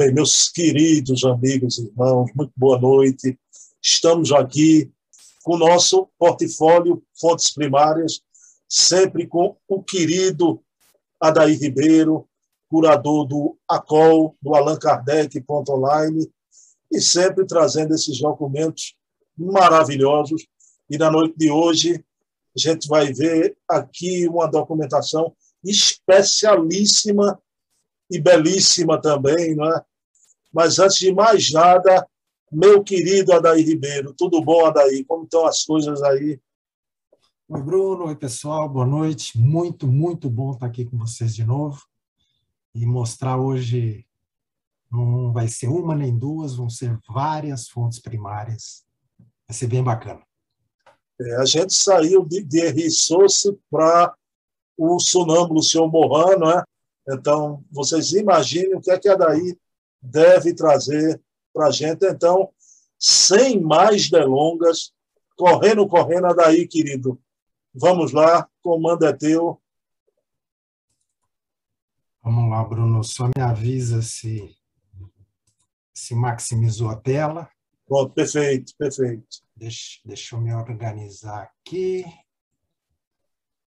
Bem, meus queridos amigos e irmãos, muito boa noite. Estamos aqui com o nosso portfólio Fontes Primárias, sempre com o querido Adair Ribeiro, curador do ACOL, do Allan Kardec Online, e sempre trazendo esses documentos maravilhosos. E na noite de hoje, a gente vai ver aqui uma documentação especialíssima e belíssima também, não é? Mas antes de mais nada, meu querido Adair Ribeiro, tudo bom, Adair? Como estão as coisas aí? Oi, Bruno. Oi, pessoal. Boa noite. Muito, muito bom estar aqui com vocês de novo e mostrar hoje não vai ser uma nem duas, vão ser várias fontes primárias. Vai ser bem bacana. É, a gente saiu de, de para o sonâmbulo senhor Mohan, né? Então, vocês imaginem o que é que a Daí deve trazer para a gente. Então, sem mais delongas, correndo, correndo, Daí, querido. Vamos lá, comando é teu. Vamos lá, Bruno. Só me avisa se, se maximizou a tela. Pronto, perfeito, perfeito. Deixa, deixa eu me organizar aqui.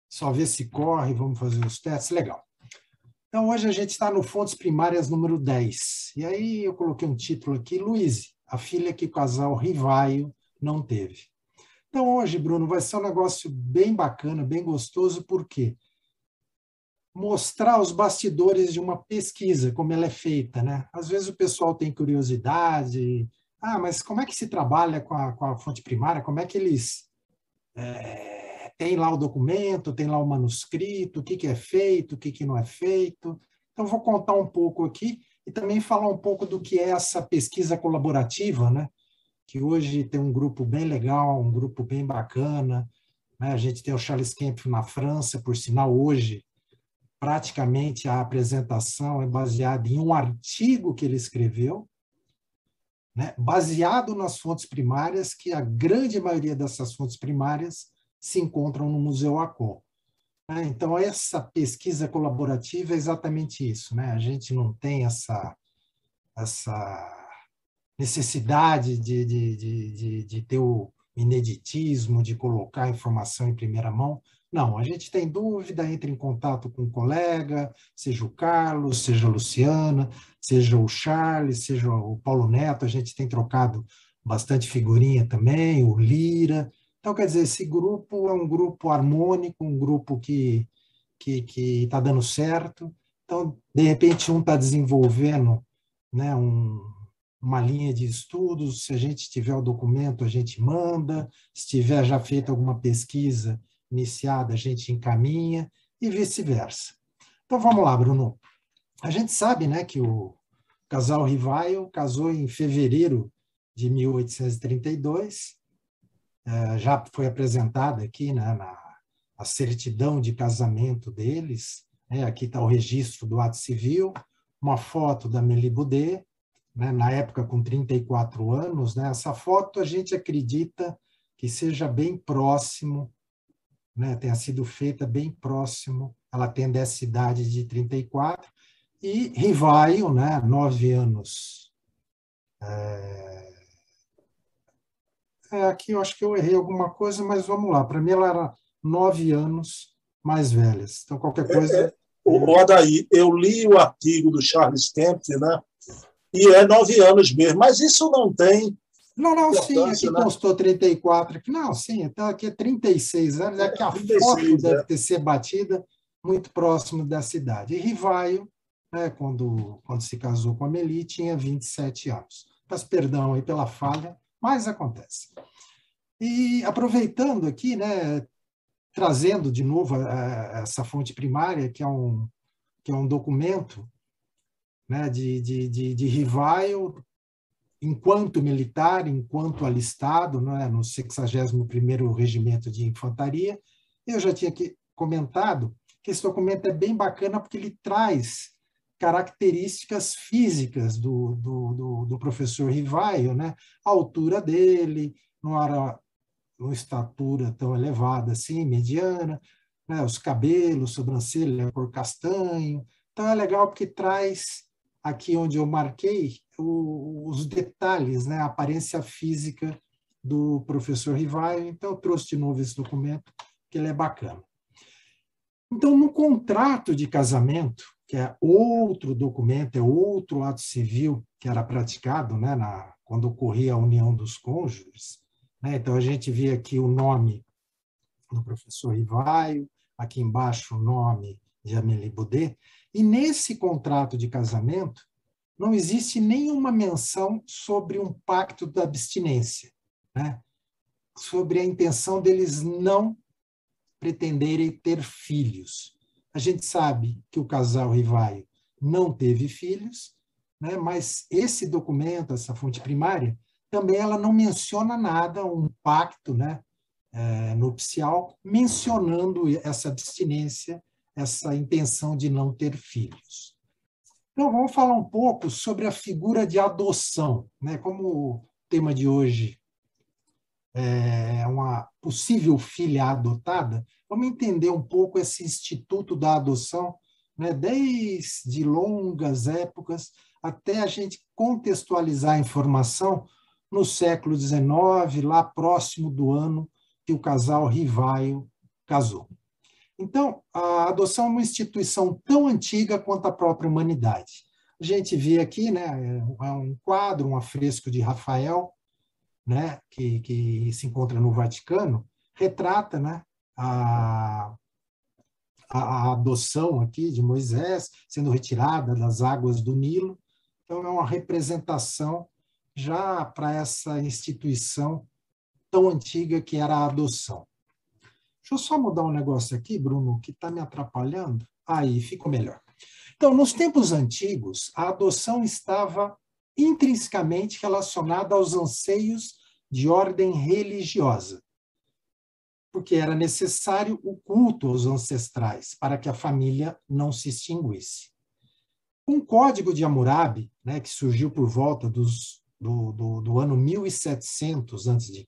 Só ver se corre, vamos fazer os testes. Legal. Então, hoje a gente está no Fontes Primárias número 10. E aí eu coloquei um título aqui, Luiz, a filha que o casal Rivaio não teve. Então, hoje, Bruno, vai ser um negócio bem bacana, bem gostoso, por quê? Mostrar os bastidores de uma pesquisa, como ela é feita, né? Às vezes o pessoal tem curiosidade, ah, mas como é que se trabalha com a, com a fonte primária? Como é que eles é, tem lá o documento, tem lá o manuscrito, o que, que é feito, o que, que não é feito. Então, vou contar um pouco aqui e também falar um pouco do que é essa pesquisa colaborativa, né? que hoje tem um grupo bem legal, um grupo bem bacana. Né? A gente tem o Charles Kemp na França, por sinal, hoje, praticamente a apresentação é baseada em um artigo que ele escreveu, né? baseado nas fontes primárias, que a grande maioria dessas fontes primárias se encontram no Museu ACO. Né? Então, essa pesquisa colaborativa é exatamente isso. Né? A gente não tem essa, essa necessidade de, de, de, de, ter o ineditismo, de colocar a informação em primeira mão. Não, a gente tem dúvida, entra em contato com um colega, seja o Carlos, seja a Luciana, seja o Charles, seja o Paulo Neto, a gente tem trocado bastante figurinha também, o Lira, então, quer dizer, esse grupo é um grupo harmônico, um grupo que que está dando certo. Então, de repente, um está desenvolvendo né, um, uma linha de estudos. Se a gente tiver o documento, a gente manda. Se tiver já feito alguma pesquisa iniciada, a gente encaminha e vice-versa. Então, vamos lá, Bruno. A gente sabe né, que o casal Rivaio casou em fevereiro de 1832 é, já foi apresentada aqui né, na a certidão de casamento deles. Né, aqui está o registro do ato civil, uma foto da Meli Boudet, né, na época com 34 anos. Né, essa foto a gente acredita que seja bem próximo, né, tenha sido feita bem próximo, ela tem dessa idade de 34, e Rivaio, né, nove anos é, é, aqui eu acho que eu errei alguma coisa, mas vamos lá. Para mim, ela era nove anos mais velhas. Então, qualquer coisa. É, é, o Adair, eu li o artigo do Charles Kemp, né? E é nove anos mesmo, mas isso não tem. Não, não, sim, aqui né? constou 34. Aqui, não, sim, então aqui é 36 anos, é que a 36, foto é. deve ter sido batida muito próximo dessa idade. E Rivaio, né, quando, quando se casou com a Meli, tinha 27 anos. Peço perdão aí pela falha, mas acontece. E aproveitando aqui, né, trazendo de novo a, a, essa fonte primária, que é um, que é um documento né, de, de, de, de Rivaio, enquanto militar, enquanto alistado, né, no 61º Regimento de Infantaria, eu já tinha comentado que esse documento é bem bacana porque ele traz características físicas do, do, do, do professor Rivaio, né? A altura dele, não era uma estatura tão elevada assim, mediana, né? os cabelos, sobrancelha, cor castanho. Então é legal porque traz aqui onde eu marquei o, os detalhes, né, a aparência física do professor Rivaio. Então, eu trouxe de novo esse documento, que ele é bacana. Então, no contrato de casamento, que é outro documento, é outro ato civil que era praticado né, na, quando ocorria a união dos cônjuges. Né? Então, a gente vê aqui o nome do professor Rivaio, aqui embaixo o nome de Amélie Baudet, e nesse contrato de casamento não existe nenhuma menção sobre um pacto da abstinência, né? sobre a intenção deles não pretenderem ter filhos. A gente sabe que o casal Rivaio não teve filhos, né? mas esse documento, essa fonte primária, também ela não menciona nada, um pacto né? É, nupcial, mencionando essa abstinência, essa intenção de não ter filhos. Então, vamos falar um pouco sobre a figura de adoção. Né? Como o tema de hoje é uma possível filha adotada, vamos entender um pouco esse instituto da adoção, né? desde longas épocas até a gente contextualizar a informação no século XIX, lá próximo do ano que o casal Rivaio casou. Então, a adoção é uma instituição tão antiga quanto a própria humanidade. A gente vê aqui, né, é um quadro, um afresco de Rafael, né, que, que se encontra no Vaticano, retrata, né, a, a, adoção aqui de Moisés sendo retirada das águas do Nilo. Então, é uma representação já para essa instituição tão antiga que era a adoção. Deixa eu só mudar um negócio aqui, Bruno, que está me atrapalhando. Aí, ficou melhor. Então, nos tempos antigos, a adoção estava intrinsecamente relacionada aos anseios de ordem religiosa porque era necessário o culto aos ancestrais para que a família não se extinguisse. Um código de Hammurabi, né, que surgiu por volta dos, do, do, do ano 1700 a.C.,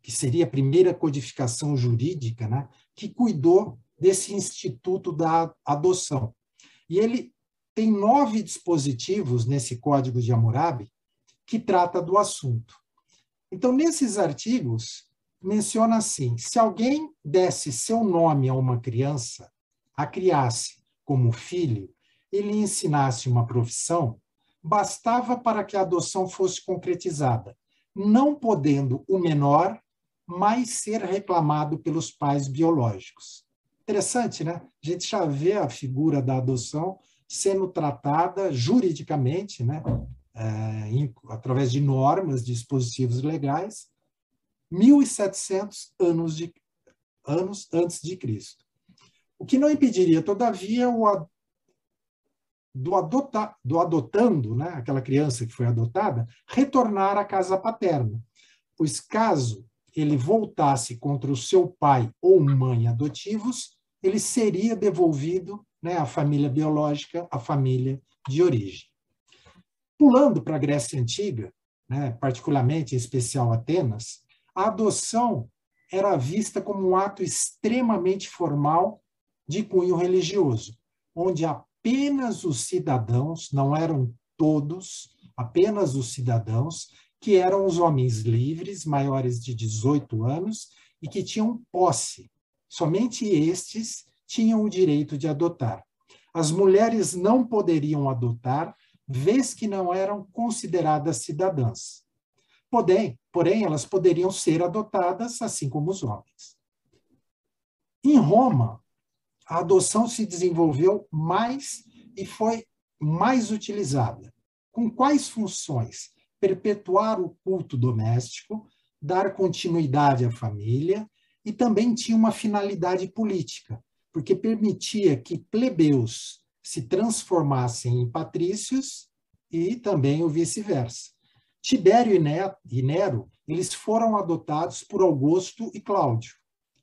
que seria a primeira codificação jurídica, né, que cuidou desse instituto da adoção. E ele tem nove dispositivos nesse código de Hammurabi que trata do assunto. Então, nesses artigos, menciona assim: se alguém desse seu nome a uma criança, a criasse como filho e lhe ensinasse uma profissão, bastava para que a adoção fosse concretizada, não podendo o menor mais ser reclamado pelos pais biológicos. Interessante, né? A gente já vê a figura da adoção sendo tratada juridicamente, né? É, em, através de normas, dispositivos legais, 1.700 anos, de, anos antes de Cristo. O que não impediria, todavia, o, do, adota, do adotando, né, aquela criança que foi adotada, retornar à casa paterna, pois caso ele voltasse contra o seu pai ou mãe adotivos, ele seria devolvido né, à família biológica, à família de origem. Pulando para a Grécia Antiga, né, particularmente em especial Atenas, a adoção era vista como um ato extremamente formal de cunho religioso, onde apenas os cidadãos, não eram todos, apenas os cidadãos, que eram os homens livres, maiores de 18 anos e que tinham posse. Somente estes tinham o direito de adotar. As mulheres não poderiam adotar, vez que não eram consideradas cidadãs. Porém, porém, elas poderiam ser adotadas assim como os homens. Em Roma, a adoção se desenvolveu mais e foi mais utilizada. Com quais funções? Perpetuar o culto doméstico, dar continuidade à família e também tinha uma finalidade política, porque permitia que plebeus se transformassem em patrícios e também o vice-versa. Tibério e Nero, eles foram adotados por Augusto e Cláudio,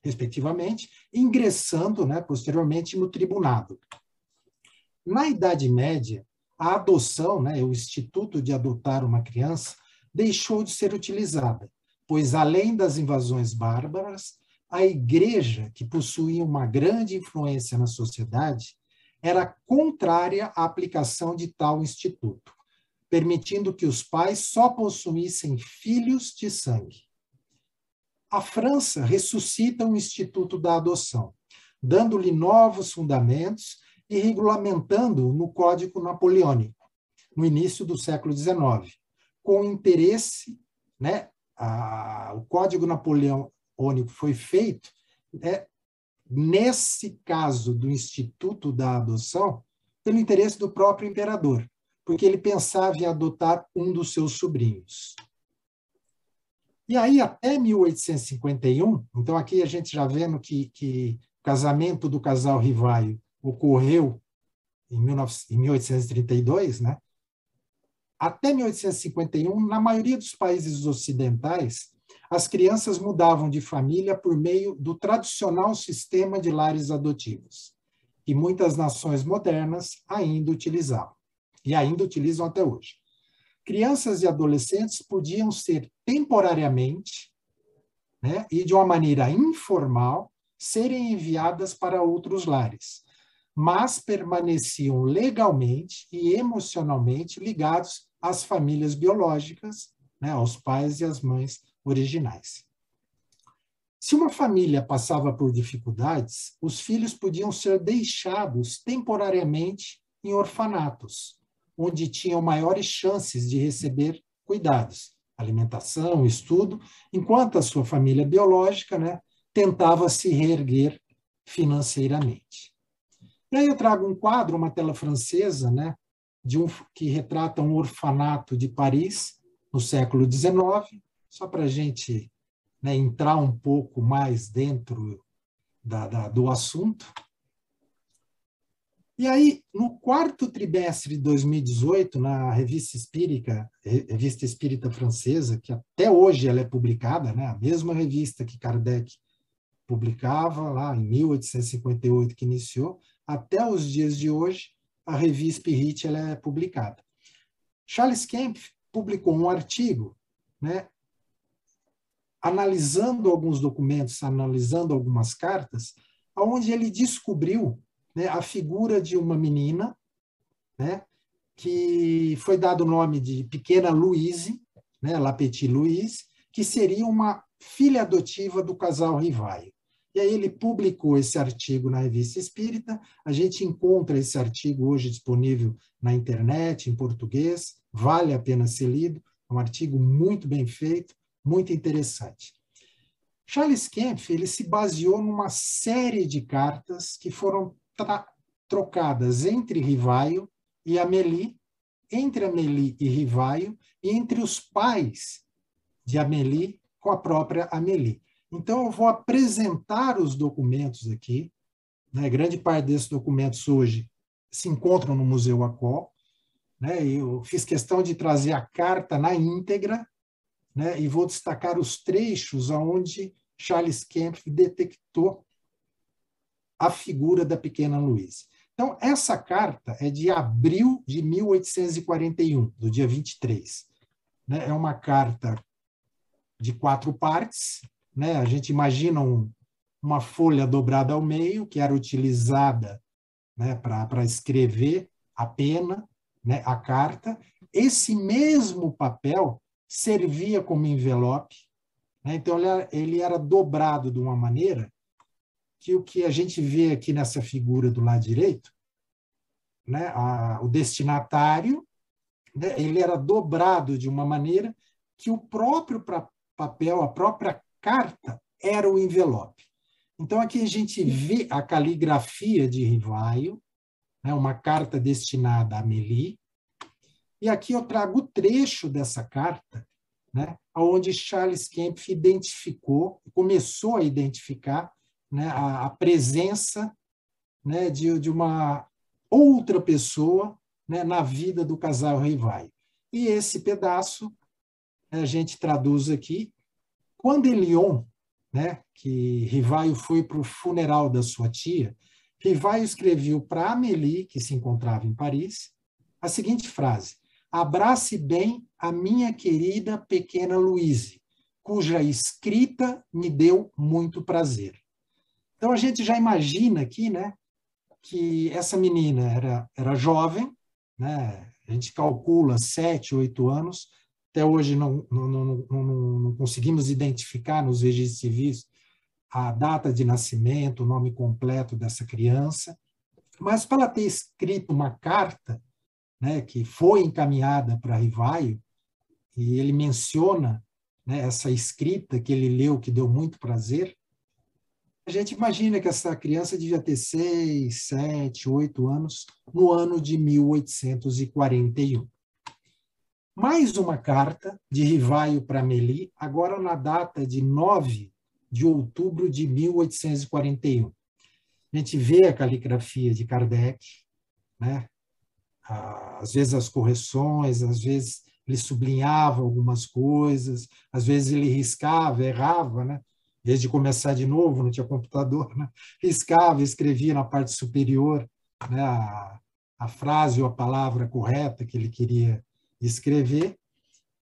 respectivamente, ingressando né, posteriormente no tribunado. Na Idade Média, a adoção, né, o instituto de adotar uma criança, deixou de ser utilizada, pois além das invasões bárbaras, a igreja, que possuía uma grande influência na sociedade, era contrária à aplicação de tal instituto, permitindo que os pais só possuíssem filhos de sangue. A França ressuscita o instituto da adoção, dando-lhe novos fundamentos e regulamentando no Código Napoleônico, no início do século XIX, com interesse, né, a, o Código Napoleônico foi feito né, nesse caso do Instituto da Adoção, pelo interesse do próprio imperador, porque ele pensava em adotar um dos seus sobrinhos. E aí, até 1851, então aqui a gente já vendo que, que o casamento do casal Rivaio ocorreu em, 19, em 1832, né? Até 1851, na maioria dos países ocidentais, as crianças mudavam de família por meio do tradicional sistema de lares adotivos, que muitas nações modernas ainda utilizavam, e ainda utilizam até hoje. Crianças e adolescentes podiam ser temporariamente né, e de uma maneira informal serem enviadas para outros lares, mas permaneciam legalmente e emocionalmente ligados às famílias biológicas, né, aos pais e às mães originais. Se uma família passava por dificuldades, os filhos podiam ser deixados temporariamente em orfanatos, onde tinham maiores chances de receber cuidados, alimentação, estudo, enquanto a sua família biológica né, tentava se reerguer financeiramente. E aí eu trago um quadro, uma tela francesa, né, de um, que retrata um orfanato de Paris no século XIX, só para a gente né, entrar um pouco mais dentro da, da, do assunto. E aí, no quarto trimestre de 2018, na Revista Espírita, Revista Espírita Francesa, que até hoje ela é publicada, né, a mesma revista que Kardec publicava lá em 1858 que iniciou, até os dias de hoje, a Revista Spirit ela é publicada. Charles Kemp publicou um artigo, né, analisando alguns documentos, analisando algumas cartas, onde ele descobriu né, a figura de uma menina, né, que foi dado o nome de Pequena Louise, né, La Petite Louise, que seria uma filha adotiva do casal Rivaio. E aí ele publicou esse artigo na Revista Espírita. A gente encontra esse artigo hoje disponível na internet, em português. Vale a pena ser lido. É um artigo muito bem feito, muito interessante. Charles Kempf ele se baseou numa série de cartas que foram trocadas entre Rivaio e Amélie, entre Amélie e Rivaio, e entre os pais de Amélie com a própria Amélie. Então, eu vou apresentar os documentos aqui. Né? Grande parte desses documentos hoje se encontram no Museu Acol. Né? Eu fiz questão de trazer a carta na íntegra né? e vou destacar os trechos onde Charles Kempf detectou a figura da pequena Luísa. Então, essa carta é de abril de 1841, do dia 23. Né? É uma carta de quatro partes. Né? A gente imagina um, uma folha dobrada ao meio, que era utilizada né, para escrever a pena, né, a carta. Esse mesmo papel servia como envelope. Né? Então, ele era, ele era dobrado de uma maneira que o que a gente vê aqui nessa figura do lado direito, né, a, o destinatário, né, ele era dobrado de uma maneira que o próprio papel, a própria carta, era o envelope. Então, aqui a gente vê a caligrafia de Rivaio, né, uma carta destinada a Amélie, e aqui eu trago o trecho dessa carta, né, onde Charles Kempf identificou, começou a identificar né, a, a presença né, de, de uma outra pessoa né, na vida do casal Rivai. E esse pedaço a gente traduz aqui. Quando Elion, né, que Rivaio foi para o funeral da sua tia, Rivaio escreveu para Amélie, que se encontrava em Paris, a seguinte frase: Abrace bem a minha querida pequena Louise, cuja escrita me deu muito prazer. Então a gente já imagina aqui, né, que essa menina era, era jovem, né? a gente calcula sete, oito anos, até hoje não, não, não, não, conseguimos identificar nos registros civis a data de nascimento, o nome completo dessa criança, mas para ter escrito uma carta, né, que foi encaminhada para Rivaio, e ele menciona né, essa escrita que ele leu, que deu muito prazer, a gente imagina que essa criança devia ter seis, sete, oito anos no ano de 1841. Mais uma carta de Rivaio para Meli, agora na data de 9 de outubro de 1841. A gente vê a caligrafia de Kardec, né? Às vezes as correções, às vezes ele sublinhava algumas coisas, às vezes ele riscava, errava, né? Em vez de começar de novo, não tinha computador, né? riscava, escrevia na parte superior né? a, a frase ou a palavra correta que ele queria escrever.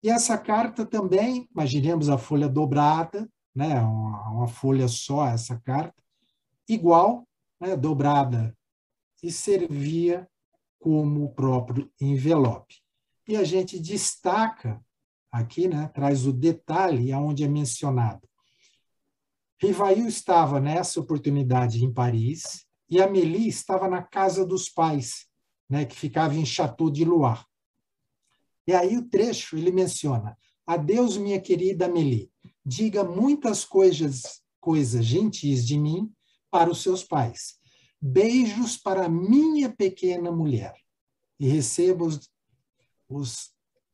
E essa carta também, imaginemos a folha dobrada, né? uma, uma folha só, essa carta, igual, né? dobrada, e servia como o próprio envelope. E a gente destaca aqui, né, traz o detalhe aonde é mencionado. Rivail estava nessa oportunidade em Paris e Amélie estava na casa dos pais, né, que ficava em Chateau de Loire. E aí o trecho ele menciona: Adeus, minha querida Amélie, diga muitas coisas, coisas gentis de mim para os seus pais. Beijos para minha pequena mulher. E receba os, os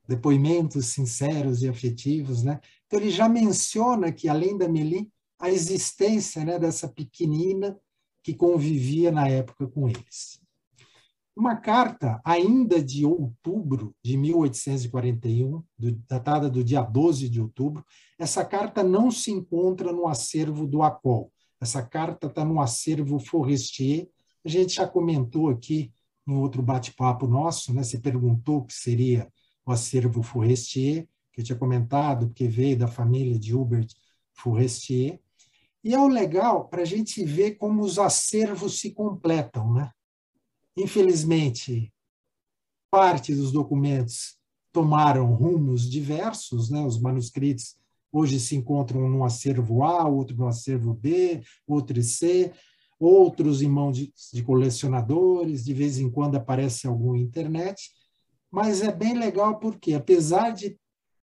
depoimentos sinceros e afetivos, né? Então ele já menciona que além da Meli, a existência, né, dessa pequenina que convivia na época com eles. Uma carta ainda de outubro de 1841, do, datada do dia 12 de outubro, essa carta não se encontra no acervo do ACOL. Essa carta está no acervo Forestier. A gente já comentou aqui em outro bate-papo nosso, né? Você perguntou o que seria o acervo Forestier, que eu tinha comentado, porque veio da família de Hubert Forestier. E é o legal para a gente ver como os acervos se completam. Né? Infelizmente, parte dos documentos tomaram rumos diversos, né? os manuscritos hoje se encontram no acervo A, outro no acervo B, outro C, outros em mãos de, de colecionadores, de vez em quando aparece algum internet, mas é bem legal porque, apesar de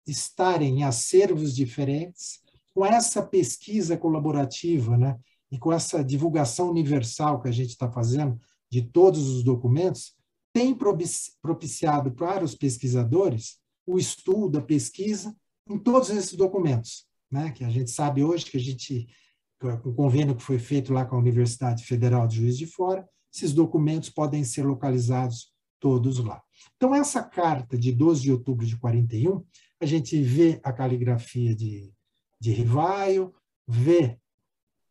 estarem em acervos diferentes, com essa pesquisa colaborativa, né, e com essa divulgação universal que a gente está fazendo de todos os documentos, tem propiciado para os pesquisadores o estudo, a pesquisa em todos esses documentos, né, que a gente sabe hoje que a gente o convênio que foi feito lá com a Universidade Federal de Juiz de Fora, esses documentos podem ser localizados todos lá. Então, essa carta de 12 de outubro de 41, a gente vê a caligrafia de, de Rivaio, vê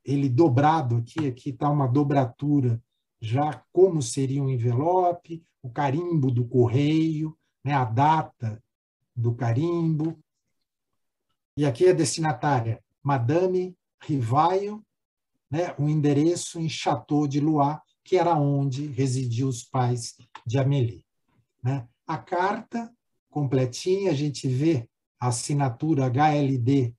ele dobrado aqui, aqui está uma dobratura, já como seria um envelope, o carimbo do correio, né, a data do carimbo. E aqui a destinatária, Madame Rivaio, né, um endereço em Chateau de Loire, que era onde residiam os pais de Amélie. Né? A carta completinha, a gente vê a assinatura HLD,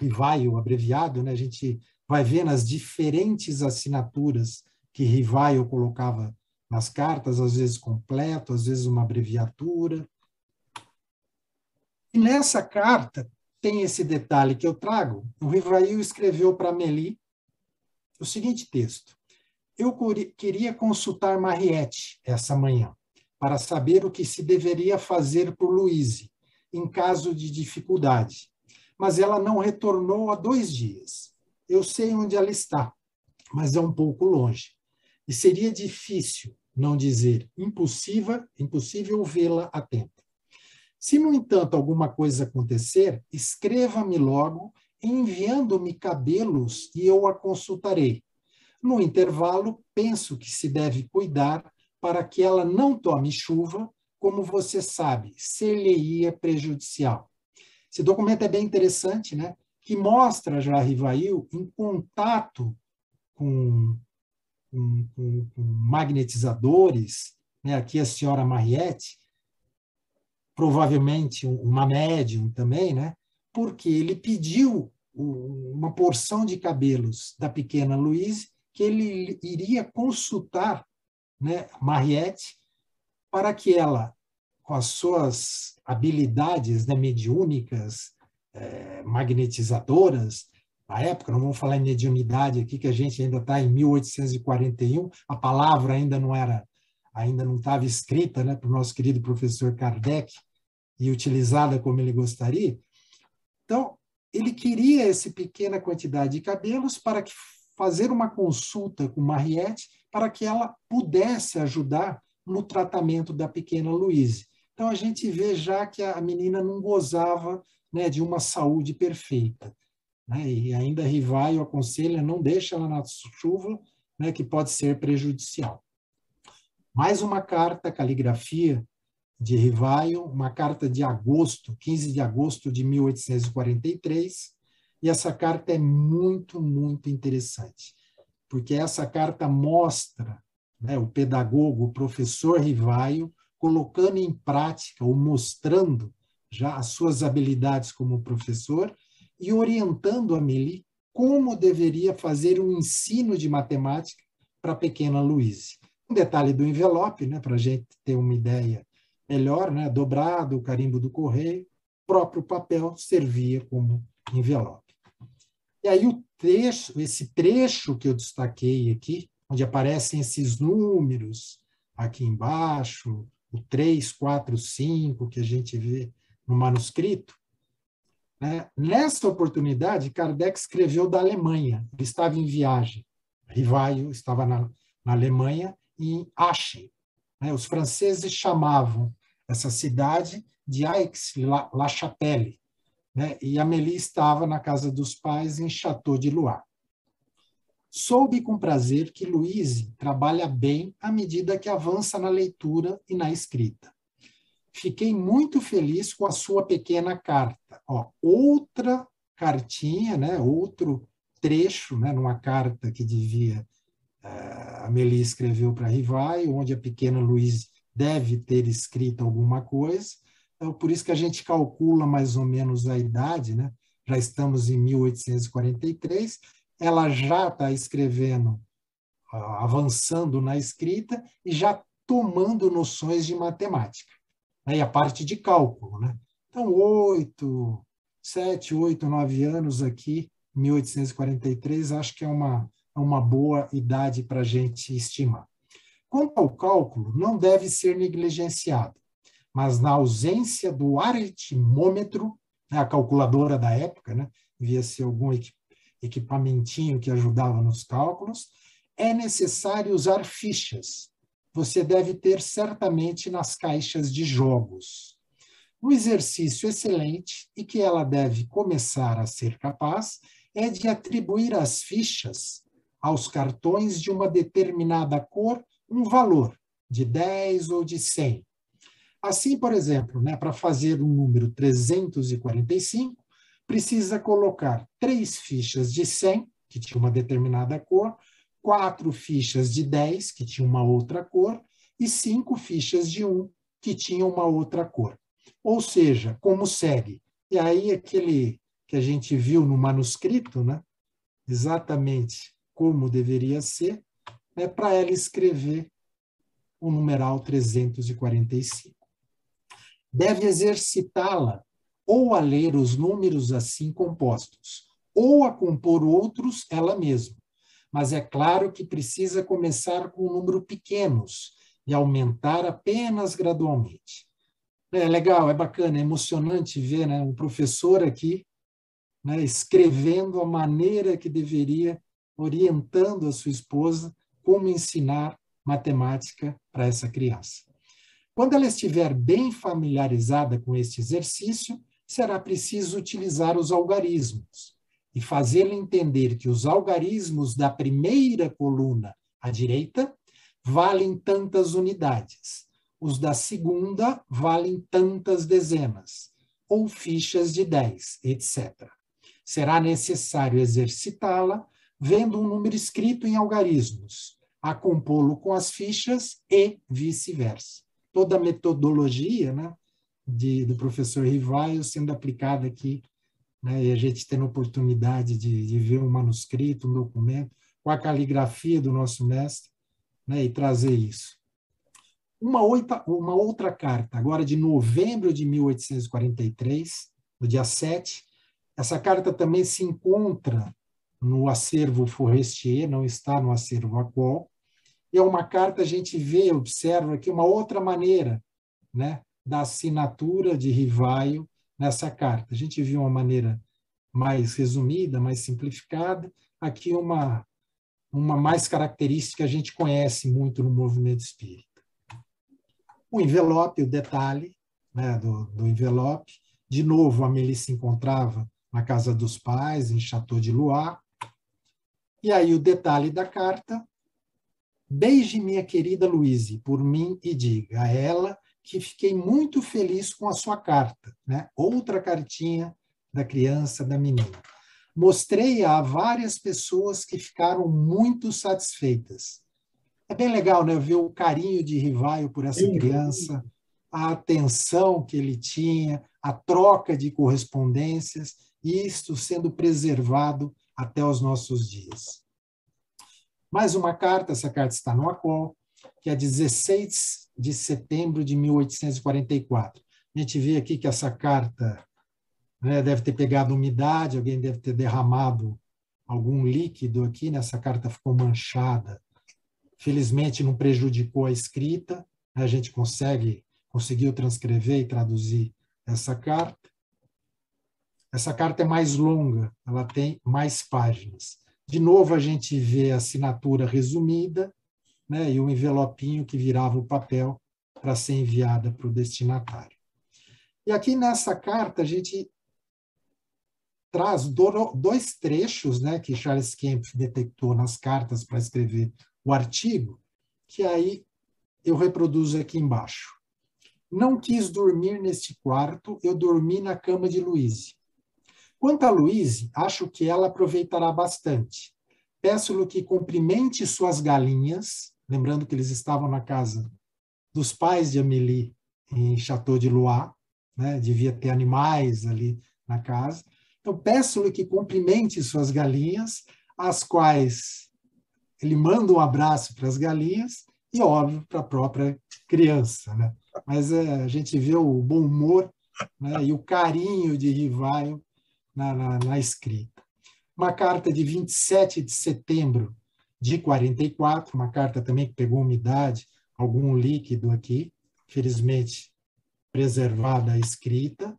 Rivaio abreviado, né? a gente vai ver nas diferentes assinaturas que Rivaio colocava nas cartas, às vezes completo, às vezes uma abreviatura. E nessa carta tem esse detalhe que eu trago. O Rivaio escreveu para Amélie o seguinte texto: Eu queria consultar Mariette essa manhã para saber o que se deveria fazer por Louise em caso de dificuldade. Mas ela não retornou há dois dias. Eu sei onde ela está, mas é um pouco longe. E seria difícil, não dizer impossível, impossível vê-la a tempo. Se, no entanto, alguma coisa acontecer, escreva-me logo, enviando-me cabelos e eu a consultarei. No intervalo, penso que se deve cuidar para que ela não tome chuva, como você sabe, ser-lhe-ia prejudicial. Esse documento é bem interessante, né? que mostra já Rivail em contato com com, com, com magnetizadores, né? aqui a senhora Mariette, provavelmente uma médium também, né? porque ele pediu uma porção de cabelos da pequena Louise que ele iria consultar né, Mariette para que ela, com as suas habilidades né, mediúnicas, é, magnetizadoras, na época, não vamos falar em mediunidade aqui, que a gente ainda está em 1841, a palavra ainda não era, ainda não estava escrita né, para o nosso querido professor Kardec e utilizada como ele gostaria. Então, ele queria essa pequena quantidade de cabelos para que fazer uma consulta com Mariette para que ela pudesse ajudar no tratamento da pequena Louise. Então a gente vê já que a menina não gozava né, de uma saúde perfeita. Né? E ainda Rivaio aconselha, não deixa ela na chuva, né, que pode ser prejudicial. Mais uma carta, caligrafia de Rivaio, uma carta de agosto, 15 de agosto de 1843, e essa carta é muito, muito interessante, porque essa carta mostra né, o pedagogo, o professor Rivaio, colocando em prática ou mostrando já as suas habilidades como professor e orientando a Meli como deveria fazer um ensino de matemática para a pequena Luíse. Um detalhe do envelope, né, para a gente ter uma ideia melhor, né, dobrado, o carimbo do correio, próprio papel servia como envelope. E aí o trecho, esse trecho que eu destaquei aqui, onde aparecem esses números aqui embaixo, o 3, 4, 5 que a gente vê no manuscrito, né? nessa oportunidade, Kardec escreveu da Alemanha. Ele estava em viagem. Rivaio estava na, na Alemanha, em Aachen. Né? Os franceses chamavam essa cidade de Aix-la-Chapelle, né? e Amélie estava na casa dos pais em Château de Loire. Soube com prazer que Louise trabalha bem à medida que avança na leitura e na escrita. Fiquei muito feliz com a sua pequena carta. Ó, outra cartinha, né? outro trecho, né? numa carta que devia a Meli escreveu para Rivai, onde a pequena Louise deve ter escrito alguma coisa. Então, por isso que a gente calcula mais ou menos a idade, né? Já estamos em 1843, ela já está escrevendo, avançando na escrita e já tomando noções de matemática. Né? E a parte de cálculo. Né? Então, oito, sete, oito, nove anos aqui, 1843, acho que é uma, uma boa idade para a gente estimar. Quanto ao cálculo, não deve ser negligenciado, mas na ausência do aritmômetro, né, a calculadora da época, né, devia ser algum equipamentinho que ajudava nos cálculos, é necessário usar fichas. Você deve ter certamente nas caixas de jogos. Um exercício excelente e que ela deve começar a ser capaz é de atribuir às fichas, aos cartões de uma determinada cor, um valor de 10 ou de 100. Assim, por exemplo, né, para fazer o número 345, precisa colocar três fichas de 100, que tinha uma determinada cor, quatro fichas de 10, que tinha uma outra cor, e cinco fichas de 1, que tinha uma outra cor. Ou seja, como segue? E aí aquele que a gente viu no manuscrito, né? exatamente como deveria ser, é para ela escrever o numeral 345. Deve exercitá-la ou a ler os números assim compostos, ou a compor outros ela mesma. Mas é claro que precisa começar com um número pequenos e aumentar apenas gradualmente. É legal, é bacana, é emocionante ver né, um professor aqui né, escrevendo a maneira que deveria, orientando a sua esposa como ensinar matemática para essa criança. Quando ela estiver bem familiarizada com este exercício, será preciso utilizar os algarismos e fazê-la entender que os algarismos da primeira coluna à direita valem tantas unidades, os da segunda valem tantas dezenas, ou fichas de 10, etc. Será necessário exercitá-la vendo um número escrito em algarismos, a compô-lo com as fichas e vice-versa. Toda a metodologia né, de, do professor Rivaio sendo aplicada aqui, né, e a gente tendo oportunidade de, de ver um manuscrito, um documento, com a caligrafia do nosso mestre, né, e trazer isso. Uma outra, uma outra carta, agora de novembro de 1843, no dia 7, essa carta também se encontra no acervo Forestier, não está no acervo Aquol, e é uma carta, a gente vê, observa aqui uma outra maneira né, da assinatura de Rivaio nessa carta. A gente viu uma maneira mais resumida, mais simplificada, aqui uma, uma mais característica a gente conhece muito no movimento espírita. O envelope, o detalhe né, do, do envelope. De novo, a Melissa encontrava na casa dos pais, em Chateau de Loire. E aí o detalhe da carta, Beije minha querida Luíse por mim e diga a ela que fiquei muito feliz com a sua carta, né? Outra cartinha da criança, da menina. Mostrei-a a várias pessoas que ficaram muito satisfeitas. É bem legal, né? Ver o carinho de Rivaio por essa criança, a atenção que ele tinha, a troca de correspondências, e isto sendo preservado até os nossos dias. Mais uma carta, essa carta está no ACOL, que é 16 de setembro de 1844. A gente vê aqui que essa carta né, deve ter pegado umidade, alguém deve ter derramado algum líquido aqui, nessa né, carta ficou manchada. Felizmente não prejudicou a escrita, né, a gente consegue conseguiu transcrever e traduzir essa carta. Essa carta é mais longa, ela tem mais páginas. De novo, a gente vê a assinatura resumida né, e o envelopinho que virava o papel para ser enviada para o destinatário. E aqui nessa carta, a gente traz dois trechos né, que Charles Kemp detectou nas cartas para escrever o artigo, que aí eu reproduzo aqui embaixo. Não quis dormir neste quarto, eu dormi na cama de Luíse. Quanto a Luíse, acho que ela aproveitará bastante. Peço-lhe que cumprimente suas galinhas, lembrando que eles estavam na casa dos pais de Amélie, em Chateau de Loire, né? devia ter animais ali na casa. Então, peço-lhe que cumprimente suas galinhas, as quais ele manda um abraço para as galinhas e, óbvio, para a própria criança. Né? Mas é, a gente vê o bom humor né? e o carinho de Rivaio na, na, na escrita. Uma carta de 27 de setembro de 44, uma carta também que pegou umidade, algum líquido aqui, felizmente preservada a escrita.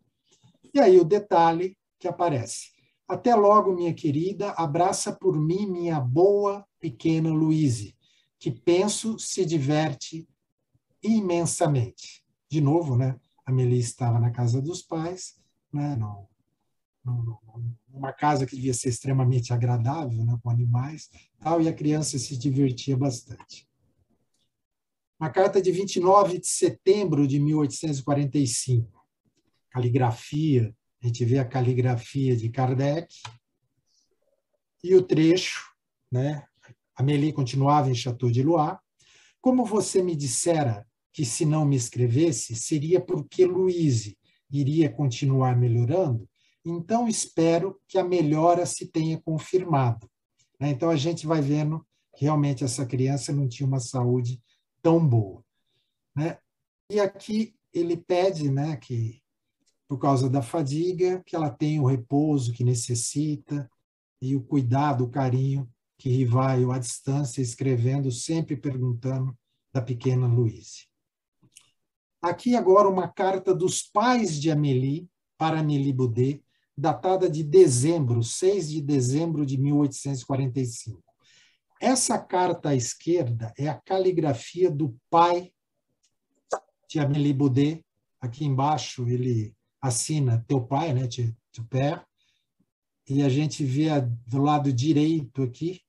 E aí o detalhe que aparece. Até logo, minha querida, abraça por mim minha boa pequena Luíse, que penso se diverte imensamente. De novo, né? A Melissa estava na casa dos pais, né? Não, numa casa que devia ser extremamente agradável, né, com animais, tal, e a criança se divertia bastante. Uma carta de 29 de setembro de 1845, caligrafia, a gente vê a caligrafia de Kardec, e o trecho, né, Amélie continuava em Chateau de Loire, como você me dissera que se não me escrevesse, seria porque Louise iria continuar melhorando, então, espero que a melhora se tenha confirmado. Né? Então, a gente vai vendo que realmente essa criança não tinha uma saúde tão boa. Né? E aqui ele pede né, que, por causa da fadiga, que ela tenha o repouso que necessita e o cuidado, o carinho que vai à distância, escrevendo, sempre perguntando da pequena Luíse. Aqui agora uma carta dos pais de Amélie para Amélie Boudet, datada de dezembro, 6 de dezembro de 1845. Essa carta à esquerda é a caligrafia do pai de Amélie Baudet. Aqui embaixo ele assina teu pai, né, teu. E a gente vê do lado direito aqui,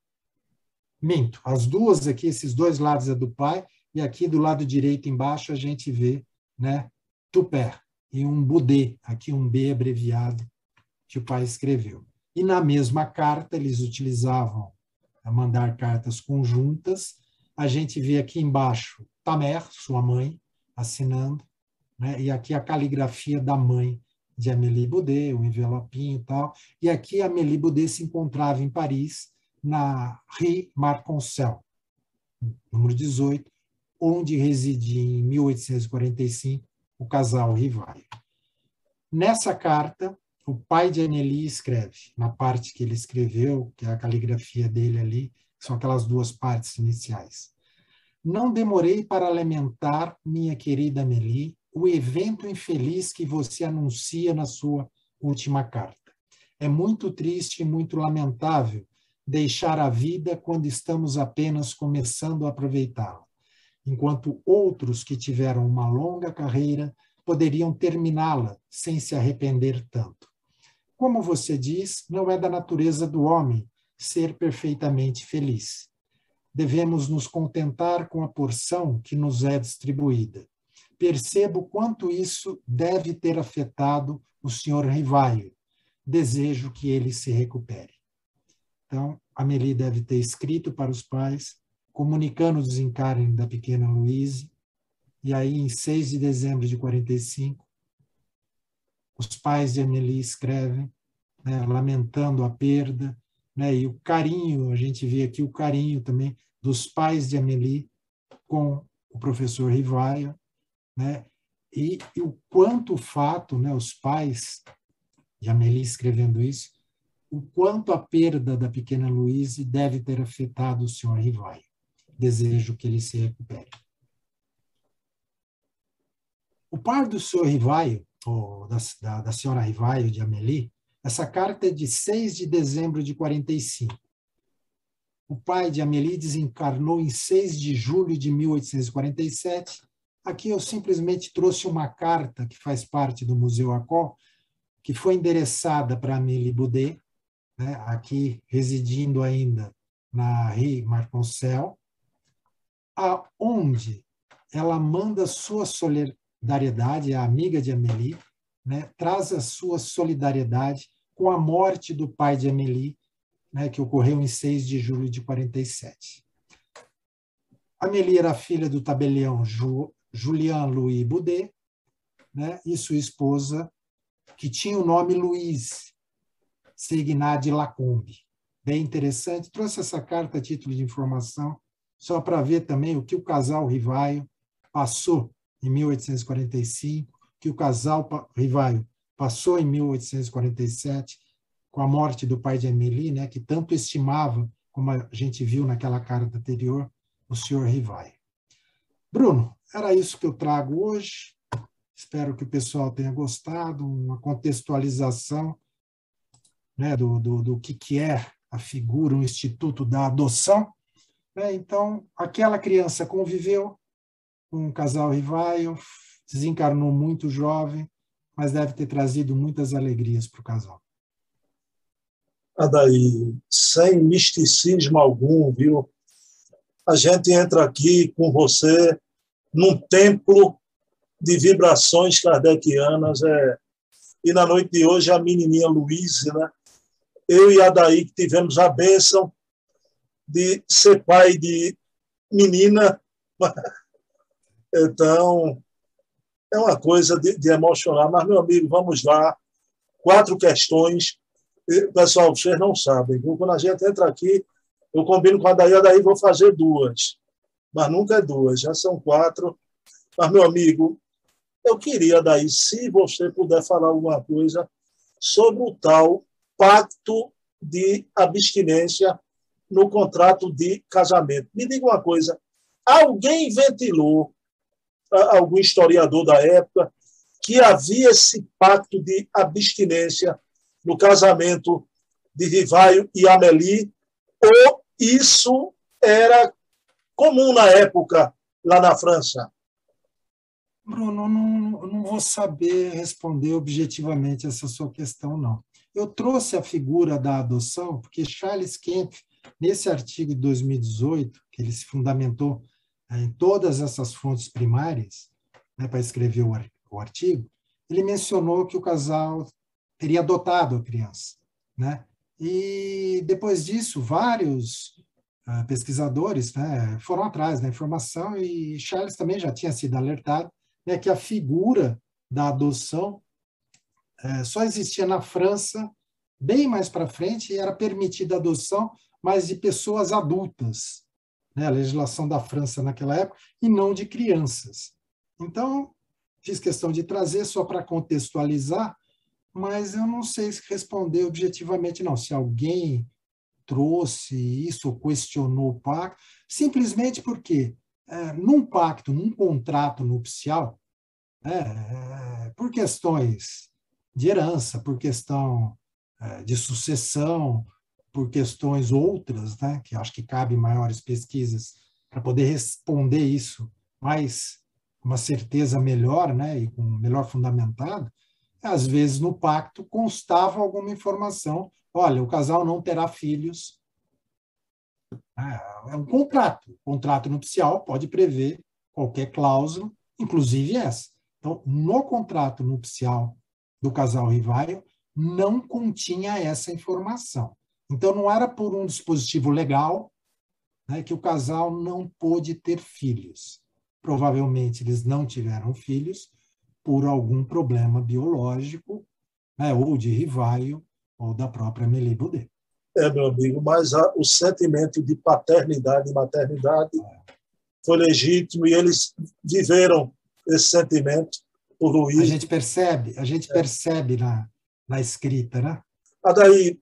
minto, as duas aqui, esses dois lados é do pai, e aqui do lado direito embaixo a gente vê, né, Tupé, e um Boudet, aqui um B abreviado que o pai escreveu. E na mesma carta, eles utilizavam a mandar cartas conjuntas, a gente vê aqui embaixo Tamer, sua mãe, assinando, né? e aqui a caligrafia da mãe de Amélie Boudet, o envelopinho e tal. E aqui Amélie Boudet se encontrava em Paris, na Rue Marconcel, número 18, onde residia em 1845 o casal Rivaio. Nessa carta, o pai de Amélie escreve, na parte que ele escreveu, que é a caligrafia dele ali, são aquelas duas partes iniciais. Não demorei para lamentar, minha querida Amélie, o evento infeliz que você anuncia na sua última carta. É muito triste e muito lamentável deixar a vida quando estamos apenas começando a aproveitá-la, enquanto outros que tiveram uma longa carreira poderiam terminá-la sem se arrepender tanto. Como você diz, não é da natureza do homem ser perfeitamente feliz. Devemos nos contentar com a porção que nos é distribuída percebo quanto isso deve ter afetado o senhor Rivaio. Desejo que ele se recupere. Então, Amélie deve ter escrito para os pais, comunicando o desencarne da pequena Louise, e aí, em 6 de dezembro de 45, os pais de Amélie escrevem, né, lamentando a perda, né, e o carinho, a gente vê aqui o carinho também dos pais de Amélie com o professor Rivaio, né? E, e, o quanto o fato, né, os pais, e Amélie escrevendo isso, o quanto a perda da pequena Louise deve ter afetado o senhor Rivai. Desejo que ele se recupere. O par do senhor Rivaio, ou da, da, da senhora Rivaio de Amélie, essa carta é de 6 de dezembro de 45. O pai de Amélie desencarnou em 6 de julho de 1847 Aqui eu simplesmente trouxe uma carta que faz parte do Museu Acó, que foi endereçada para Amélie Boudet, né, aqui residindo ainda na Rue Marconcel, aonde ela manda sua solidariedade, a amiga de Amélie, né, traz a sua solidariedade com a morte do pai de Amélie, né, que ocorreu em 6 de julho de 47. Amélie era filha do tabelião Julien Louis Boudet, né, e sua esposa, que tinha o nome Luiz Segnat Lacombe. Bem interessante. Trouxe essa carta a título de informação, só para ver também o que o casal Rivaio passou em 1845, que o casal Rivaio passou em 1847, com a morte do pai de Amélie, né, que tanto estimava, como a gente viu naquela carta anterior, o senhor Rivaio. Bruno, era isso que eu trago hoje. Espero que o pessoal tenha gostado, uma contextualização né, do, do, do que, que é a figura, o Instituto da Adoção. Né? Então, aquela criança conviveu com um casal rival, desencarnou muito jovem, mas deve ter trazido muitas alegrias para o casal. Adaí, sem misticismo algum, viu? A gente entra aqui com você num templo de vibrações kardecianas. É, e na noite de hoje, a menininha Luísa, né? eu e a Daí, que tivemos a bênção de ser pai de menina. Então, é uma coisa de, de emocionar. Mas, meu amigo, vamos lá. Quatro questões. Pessoal, vocês não sabem. Quando a gente entra aqui, eu combino com a Daí, a Daí vou fazer duas mas nunca é duas, já são quatro. Mas, meu amigo, eu queria, daí, se você puder falar alguma coisa sobre o tal pacto de abstinência no contrato de casamento. Me diga uma coisa: alguém ventilou, algum historiador da época, que havia esse pacto de abstinência no casamento de Rivaio e Amélie, ou isso era comum na época lá na França? Bruno, não, não vou saber responder objetivamente essa sua questão, não. Eu trouxe a figura da adoção porque Charles Kemp, nesse artigo de 2018, que ele se fundamentou em todas essas fontes primárias né, para escrever o artigo, ele mencionou que o casal teria adotado a criança. Né? E depois disso, vários uh, pesquisadores né, foram atrás da informação e Charles também já tinha sido alertado né, que a figura da adoção uh, só existia na França bem mais para frente e era permitida a adoção, mas de pessoas adultas, né, a legislação da França naquela época, e não de crianças. Então, fiz questão de trazer só para contextualizar, mas eu não sei responder objetivamente, não. Se alguém trouxe isso ou questionou o pacto, simplesmente porque é, num pacto, num contrato nupcial, é, é, por questões de herança, por questão é, de sucessão, por questões outras, né, que acho que cabe maiores pesquisas para poder responder isso mais uma certeza melhor, né, e com melhor fundamentado, às vezes no pacto constava alguma informação, olha, o casal não terá filhos. É, é um contrato. O contrato nupcial pode prever qualquer cláusula, inclusive essa. Então, no contrato nupcial do casal rival, não continha essa informação. Então, não era por um dispositivo legal né, que o casal não pôde ter filhos. Provavelmente eles não tiveram filhos por algum problema biológico, né, ou de rivaio, ou da própria Melie Baudet. É, meu amigo, mas a, o sentimento de paternidade e maternidade foi legítimo e eles viveram esse sentimento por Luiz. A gente percebe, a gente é. percebe na, na escrita, né? Adaí,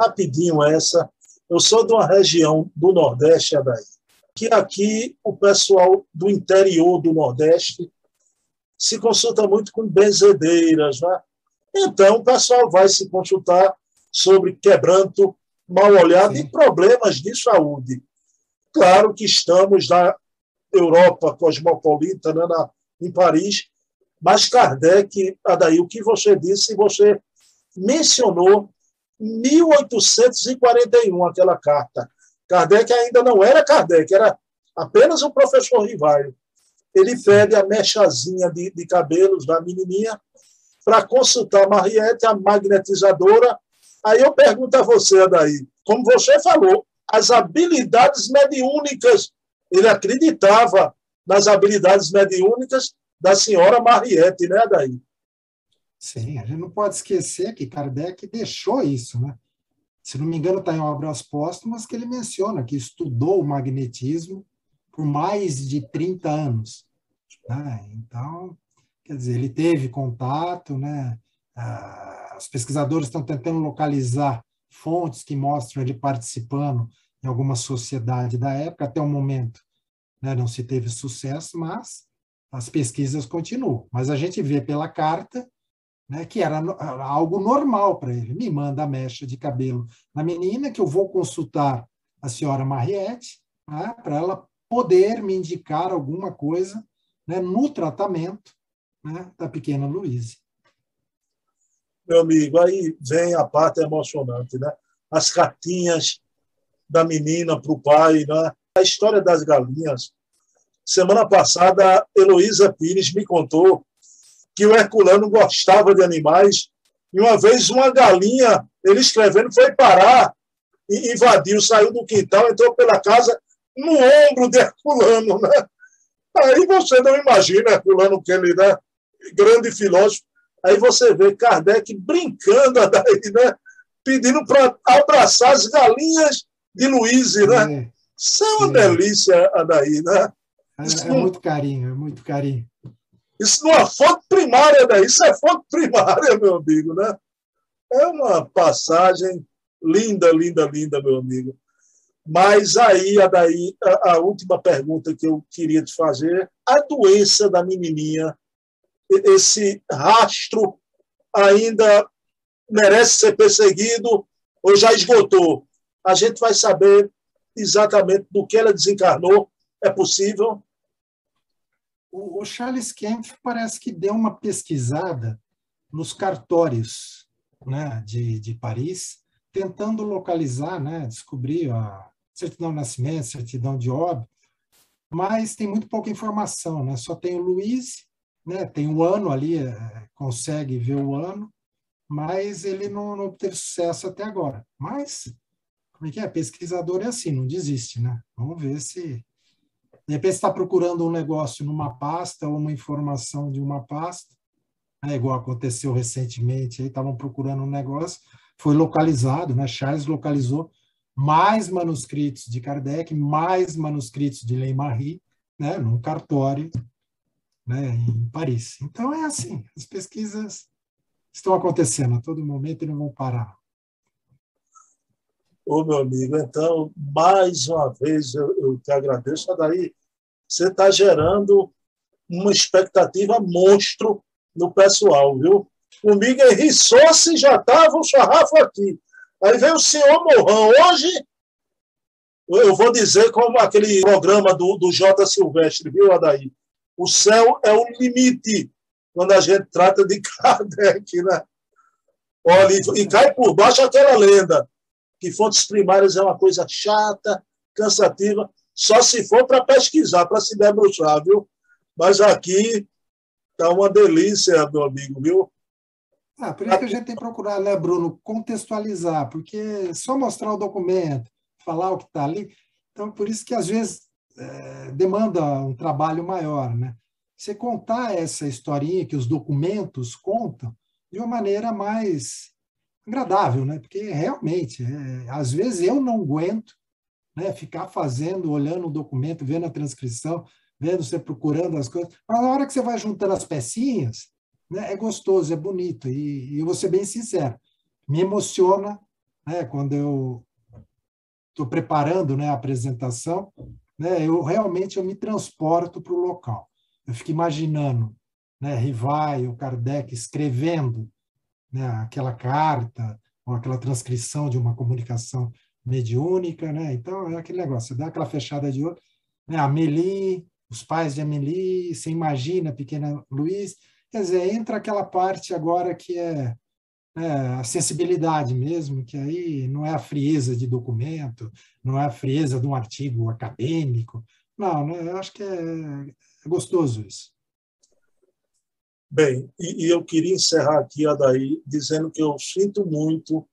rapidinho essa. Eu sou de uma região do Nordeste, Adaí, que aqui o pessoal do interior do Nordeste se consulta muito com benzedeiras, né? Então, o pessoal vai se consultar sobre quebranto, mal olhado Sim. e problemas de saúde. Claro que estamos na Europa cosmopolita, né, na, em Paris, mas Kardec, Adaí, o que você disse, você mencionou 1841, aquela carta. Kardec ainda não era Kardec, era apenas o professor Rivaio. Ele pede a mechazinha de, de cabelos da menininha para consultar Mariette, a magnetizadora. Aí eu pergunto a você, daí, como você falou, as habilidades mediúnicas, ele acreditava nas habilidades mediúnicas da senhora Mariette, né, Daí? Sim, a gente não pode esquecer que Kardec deixou isso, né? Se não me engano, está em Obras Póstumas que ele menciona que estudou o magnetismo por mais de 30 anos. Né? Então, quer dizer, ele teve contato, né? Ah, os pesquisadores estão tentando localizar fontes que mostram ele participando em alguma sociedade da época, até o momento né, não se teve sucesso, mas as pesquisas continuam. Mas a gente vê pela carta né, que era algo normal para ele. Me manda a mecha de cabelo na menina, que eu vou consultar a senhora Mariette, né, para ela poder me indicar alguma coisa né, no tratamento né, da pequena Luísa. Meu amigo, aí vem a parte emocionante, né? As cartinhas da menina para o pai, né? A história das galinhas. Semana passada, Heloísa Pires me contou que o Herculano gostava de animais. E uma vez uma galinha, ele escrevendo, foi parar e invadiu, saiu do quintal, entrou pela casa no ombro de Herculano. Né? Aí você não imagina Herculano, que ele né? grande filósofo. Aí você vê Kardec brincando daí, né? pedindo para abraçar as galinhas de Luiz, né? É. Isso é uma é. delícia, Adaí, né? É, é, muito carinho, é muito carinho. Isso não é fonte primária, né? Isso é fonte primária, meu amigo, né? É uma passagem linda, linda, linda, meu amigo. Mas aí, a, daí, a, a última pergunta que eu queria te fazer, a doença da menininha, esse rastro ainda merece ser perseguido ou já esgotou? A gente vai saber exatamente do que ela desencarnou. É possível? O, Charles Kempf parece que deu uma pesquisada nos cartórios né, de, de Paris, tentando localizar, né, descobrir a certidão de nascimento, certidão de óbito, mas tem muito pouca informação, né? Só tem o Luiz, né? Tem o ano ali, é, consegue ver o ano, mas ele não, não sucesso até agora. Mas como é que é? Pesquisador é assim, não desiste, né? Vamos ver se. De repente está procurando um negócio numa pasta ou uma informação de uma pasta, é igual aconteceu recentemente, aí estavam procurando um negócio, foi localizado, né? Charles localizou mais manuscritos de Kardec, mais manuscritos de Leymari, né? Num cartório, né? Em Paris. Então é assim, as pesquisas estão acontecendo a todo momento e não vão parar. Ô, meu amigo, então, mais uma vez eu, eu te agradeço. Daí, você está gerando uma expectativa monstro no pessoal, viu? O Miguel Rissoce já estava um charrafo aqui. Aí vem o senhor Morrão. Hoje, eu vou dizer como aquele programa do, do J. Silvestre, viu, Adaí? O céu é o limite quando a gente trata de Kardec, né? Olha, e cai por baixo aquela lenda que fontes primárias é uma coisa chata, cansativa, só se for para pesquisar, para se debruçar, viu? Mas aqui está uma delícia, meu amigo, viu? Ah, por isso que a gente tem que procurar, né, Bruno, contextualizar, porque só mostrar o documento, falar o que está ali, então por isso que às vezes é, demanda um trabalho maior, né? Você contar essa historinha que os documentos contam de uma maneira mais agradável, né? Porque realmente, é, às vezes eu não aguento né, ficar fazendo, olhando o documento, vendo a transcrição, vendo você procurando as coisas. Mas na hora que você vai juntando as pecinhas, né, é gostoso, é bonito. E, e eu vou ser bem sincero, me emociona né, quando eu estou preparando né, a apresentação, né, eu realmente eu me transporto para o local. Eu fico imaginando né, Rivai, o Kardec escrevendo né, aquela carta ou aquela transcrição de uma comunicação mediúnica, né? Então é aquele negócio, você dá aquela fechada de olho, né? Amélie, os pais de Amélie, você imagina pequena Luiz, quer dizer, entra aquela parte agora que é, é a sensibilidade mesmo, que aí não é a frieza de documento, não é a frieza de um artigo acadêmico, não, né? eu acho que é, é gostoso isso. Bem, e, e, eu queria encerrar aqui, Adaí, dizendo que eu sinto muito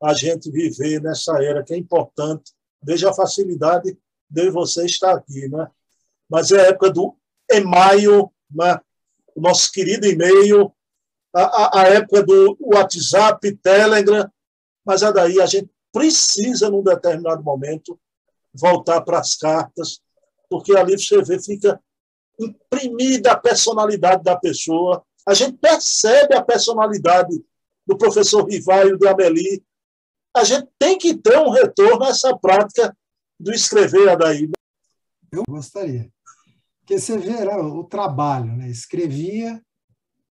a gente viver nessa era que é importante. Veja a facilidade de você estar aqui, né? Mas é a época do e-mail, né? o nosso querido e-mail, a, a, época do WhatsApp, Telegram, mas Adaí a gente precisa, num determinado momento, voltar para as cartas, porque ali você vê, fica imprimida a personalidade da pessoa. A gente percebe a personalidade do professor Rivaio de Amélie. A gente tem que ter um retorno a essa prática do escrever, Adaí. Eu gostaria. Porque você vê né, o trabalho, né? escrevia,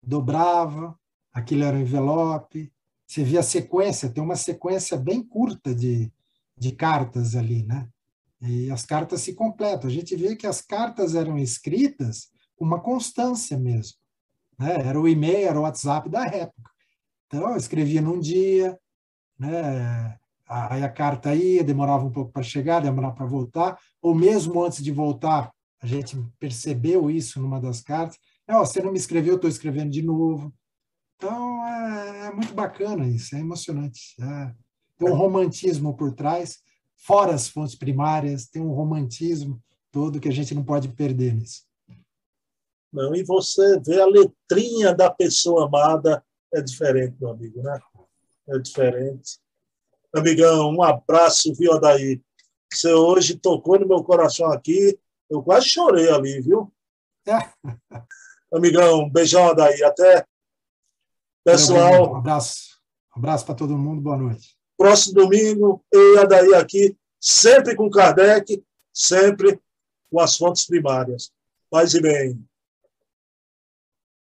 dobrava, aquilo era um envelope, você via a sequência, tem uma sequência bem curta de, de cartas ali, né? E as cartas se completam. A gente vê que as cartas eram escritas com uma constância mesmo. Né? Era o e-mail, era o WhatsApp da época. Então, eu escrevia num dia, né? aí a carta ia, demorava um pouco para chegar, demorava para voltar, ou mesmo antes de voltar, a gente percebeu isso numa das cartas. É, oh, você não me escreveu, eu estou escrevendo de novo. Então, é, é, muito bacana isso, é emocionante. É, tem um romantismo por trás fora as fontes primárias, tem um romantismo todo que a gente não pode perder nisso. Não, e você vê a letrinha da pessoa amada é diferente, meu amigo, né? É diferente. Amigão, um abraço, viu, Adaí? Você hoje tocou no meu coração aqui, eu quase chorei ali, viu? Amigão, beijão, Adaí. Até. Pessoal. Um abraço. Um abraço para todo mundo, boa noite. Próximo domingo, eu e Daí aqui, sempre com Kardec, sempre com as fontes primárias. Paz e bem.